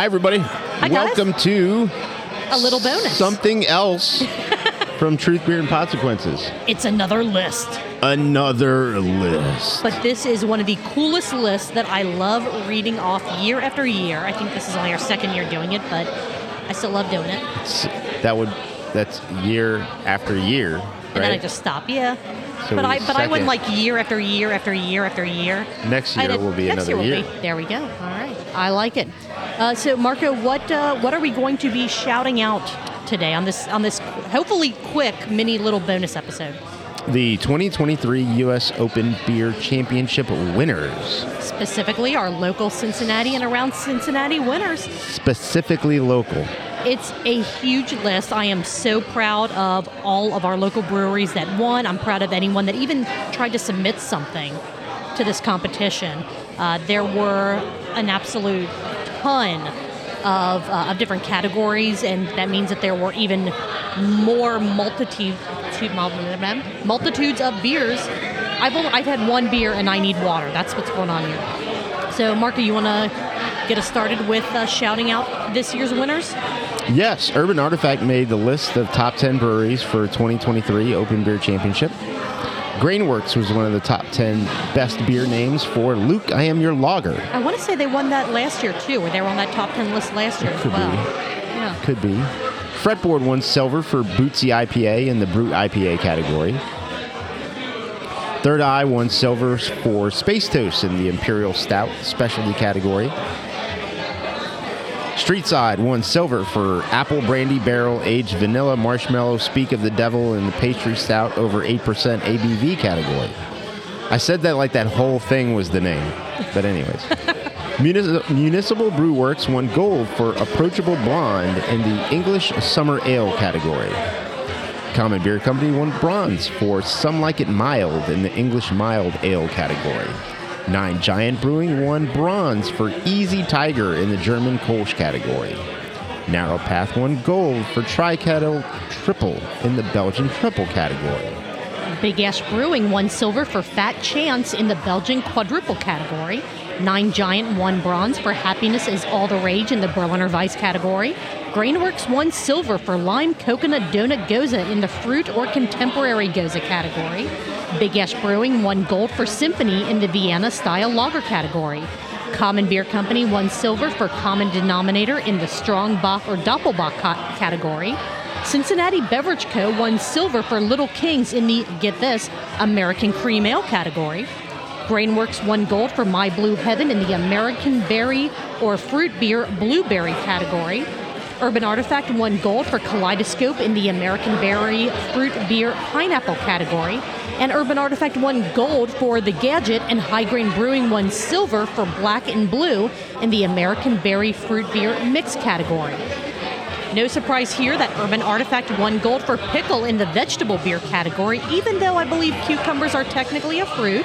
Hi, everybody. Welcome to A little bonus. something else from Truth, Beer, and Consequences. It's another list. Another list. But this is one of the coolest lists that I love reading off year after year. I think this is only our second year doing it, but I still love doing it. S- That would that's year after year, right? And then I just stop, yeah. So but I but I went like year after year after year after year. Next year did- will be next another year. year. Be, there we go. All right, I like it. Uh, so Marco, what uh, what are we going to be shouting out today on this on this hopefully quick mini little bonus episode? the 2023 U.S. Open Beer Championship winners, Specifically, our local Cincinnati and around Cincinnati winners. specifically local. It's a huge list. I am so proud of all of our local breweries that won. I'm proud of anyone that even tried to submit something to this competition. Uh, there were an absolute ton of, uh, of different categories, and that means that there were even more multitude, multitudes of beers. I've, only, I've had one beer and I need water. That's what's going on here. So, Marco, you want to get us started with uh, shouting out this year's winners? Yes, Urban Artifact made the list of top 10 breweries for 2023 Open Beer Championship. Grainworks was one of the top 10 best beer names for Luke, I Am Your Lager. I want to say they won that last year too, or they were on that top ten list last year as Could be. well. Yeah. Could be. Fretboard won silver for Bootsy IPA in the Brut IPA category. Third Eye won silver for Space Toast in the Imperial Stout specialty category. Streetside won silver for Apple Brandy Barrel Aged Vanilla Marshmallow Speak of the Devil in the Pastry Stout over 8% ABV category. I said that like that whole thing was the name. But, anyways. Munis- Municipal Brew Works won gold for Approachable Blonde in the English Summer Ale category. Common Beer Company won bronze for Some Like It Mild in the English Mild Ale category. Nine Giant Brewing won bronze for Easy Tiger in the German Kolsch category. Narrow Path won gold for Tri-Kettle Triple in the Belgian Triple category. Big Ash Brewing won silver for Fat Chance in the Belgian quadruple category. Nine Giant won bronze for Happiness is All the Rage in the Berliner Weiss category. Grainworks won silver for Lime Coconut Donut Gose in the Fruit or Contemporary Gose category. Big Ash Brewing won gold for Symphony in the Vienna Style Lager category. Common Beer Company won silver for Common Denominator in the Strong Bock or Doppelbock ca- category. Cincinnati Beverage Co. won silver for Little Kings in the, get this, American Cream Ale category. Grainworks won gold for My Blue Heaven in the American Berry or Fruit Beer Blueberry category. Urban Artifact won gold for Kaleidoscope in the American Berry Fruit Beer Pineapple category. And Urban Artifact won gold for The Gadget, and High Grain Brewing won silver for Black and Blue in the American Berry Fruit Beer Mix category. No surprise here that Urban Artifact won gold for pickle in the vegetable beer category, even though I believe cucumbers are technically a fruit.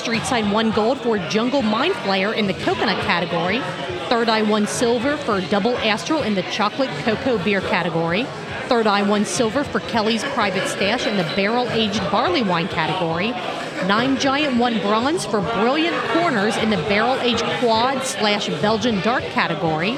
Streetside won gold for Jungle Mind Flayer in the coconut category. Third Eye won silver for Double Astral in the chocolate cocoa beer category. Third Eye won silver for Kelly's Private Stash in the barrel aged barley wine category. Nine Giant won bronze for Brilliant Corners in the barrel aged quad slash Belgian dark category.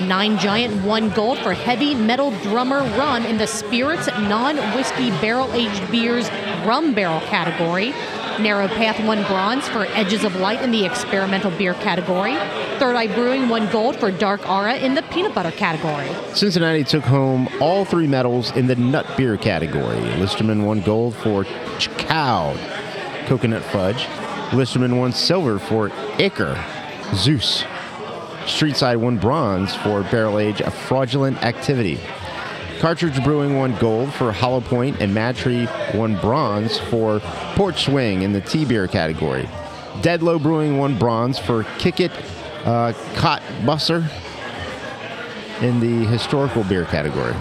Nine Giant won gold for Heavy Metal Drummer Rum in the Spirits non whiskey barrel aged beers rum barrel category. Narrow Path won bronze for Edges of Light in the experimental beer category. Third Eye Brewing won gold for Dark Aura in the peanut butter category. Cincinnati took home all three medals in the nut beer category. Listermann won gold for Cow Coconut Fudge. Listermann won silver for Icker Zeus. Streetside won bronze for Barrel Age A Fraudulent Activity. Cartridge Brewing won gold for Hollow Point, and MadTree won bronze for Porch Swing in the tea beer category. Dead Low Brewing won bronze for Kick It uh, Cot Busser in the historical beer category.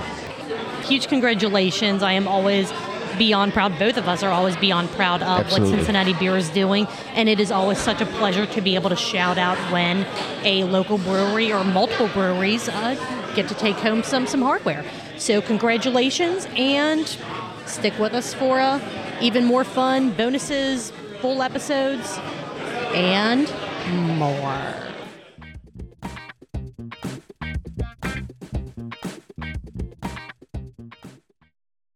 Huge congratulations. I am always beyond proud. Both of us are always beyond proud of Absolutely. what Cincinnati Beer is doing. And it is always such a pleasure to be able to shout out when a local brewery or multiple breweries uh, get to take home some, some hardware. So, congratulations and stick with us for uh, even more fun, bonuses, full episodes, and more.